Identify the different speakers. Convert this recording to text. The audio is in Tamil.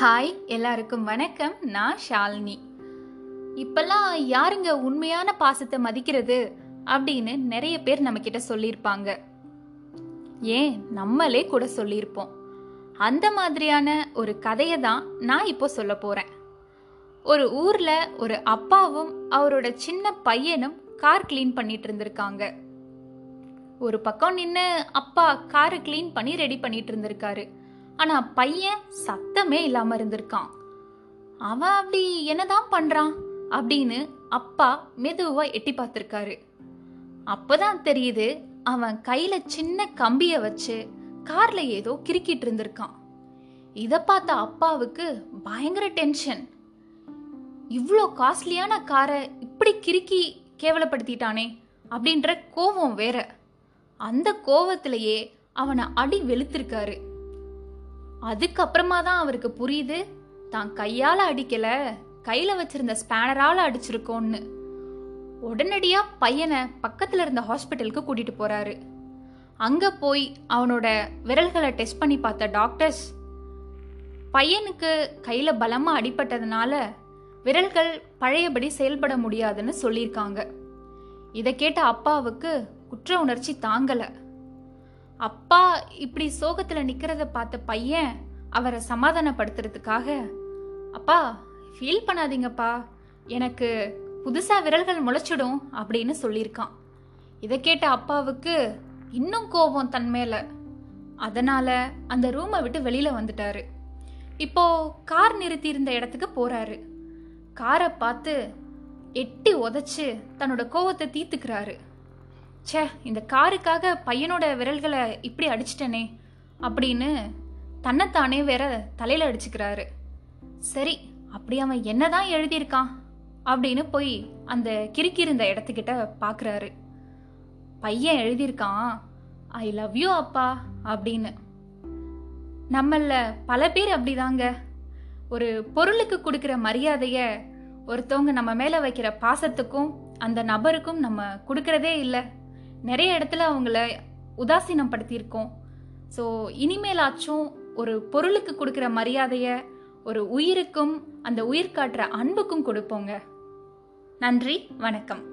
Speaker 1: ஹாய் எல்லாருக்கும் வணக்கம். நான் ஷாலினி. இப்பெல்லாம் யாருங்க உண்மையான பாசத்தை மதிக்கிறது அப்படின்னு நிறைய பேர் நம்ம கிட்ட சொல்லியிருப்பாங்க. ஏன்? நம்மளே கூட சொல்லியிருப்போம். அந்த மாதிரியான ஒரு கதையை தான் நான் இப்போ சொல்ல போறேன். ஒரு ஊர்ல ஒரு அப்பாவும் அவரோட சின்ன பையனும் கார் க்ளீன் பண்ணிட்டு இருந்திருக்காங்க. ஒரு பக்கம் நின்று அப்பா காரை க்ளீன் பண்ணி ரெடி பண்ணிட்டு இருந்திருக்காரு. ஆனா பையன் சத்தமே இல்லாம இருந்திருக்கான். அவன் அப்படி என்னதான் பண்றான் அப்படின்னு அப்பா மெதுவா எட்டி பார்த்திருக்காரு. அப்பதான் தெரியுது அவன் கையில சின்ன கம்பிய வச்சு கார்ல ஏதோ கிறுக்கிட்டு இருந்திருக்கான். இத பார்த்த அப்பாவுக்கு பயங்கர டென்ஷன். இவ்வளோ காஸ்ட்லியான காரை இப்படி கிறுக்கி கேவலப்படுத்திட்டானே அப்படின்ற கோவம் வேற. அந்த கோவத்திலேயே அவனை அடி வெளுத்திருக்காரு. அதுக்கப்புறமா தான் அவருக்கு புரியுது. தான் கையால் அடிக்கல கையில் வச்சிருந்த ஸ்பேனரால் அடிச்சிருக்கோன்னு. உடனடியாக பையனை பக்கத்தில் இருந்த ஹாஸ்பிட்டலுக்கு கூட்டிகிட்டு போறாரு. அங்கே போய் அவனோட விரல்களை டெஸ்ட் பண்ணி பார்த்த டாக்டர்ஸ் பையனுக்கு கையில் பலமாக அடிபட்டதுனால விரல்கள் பழையபடி செயல்பட முடியாதுன்னு சொல்லியிருக்காங்க. இதை கேட்ட அப்பாவுக்கு குற்ற உணர்ச்சி தாங்கலை. அப்பா இப்படி சோகத்துல நிக்கிறத பார்த்த பையன் அவரை சமாதானப்படுத்துறதுக்காக அப்பா ஃபீல் பண்ணாதீங்கப்பா. எனக்கு புதுசா விரல்கள் முளைச்சிடும் அப்படின்னு சொல்லியிருக்கான். இதை கேட்ட அப்பாவுக்கு இன்னும் கோபம் தன் மேல. அதனால அந்த ரூமை விட்டு வெளியில வந்துட்டாரு. இப்போ கார் நிறுத்தி இருந்த இடத்துக்கு போறாரு. காரை பார்த்து எட்டி உதச்சு தன்னோட கோவத்தை தீர்த்துக்கிறாரு. ச்சே இந்த காருக்காக பையனோட விரல்களை இப்படி அடிச்சிட்டனே அப்படின்னு தன்னைத்தானே வேற தலையில் அடிச்சுக்கிறாரு. சரி அப்படி அவன் என்னதான் எழுதியிருக்கான் அப்படின்னு போய் அந்த கிறுக்கி இருந்த இடத்துக்கிட்ட பார்க்குறாரு பையன் எழுதியிருக்கான் ஐ லவ் யூ அப்பா அப்படின்னு. நம்மள பல பேர் அப்படிதாங்க. ஒரு பொருளுக்கு கொடுக்குற மரியாதையை ஒருத்தவங்க நம்ம மேலே வைக்கிற பாசத்துக்கும் அந்த நபருக்கும் நம்ம கொடுக்கறதே இல்லை. நிறைய இடத்துல அவங்கள உதாசீனம் படுத்தியிருக்கோம் ஸோ இனிமேலாச்சும் ஒரு பொருளுக்கு கொடுக்குற மரியாதையை ஒரு உயிருக்கும் அந்த உயிர் காட்டுற அன்புக்கும் கொடுப்போங்க. நன்றி வணக்கம்.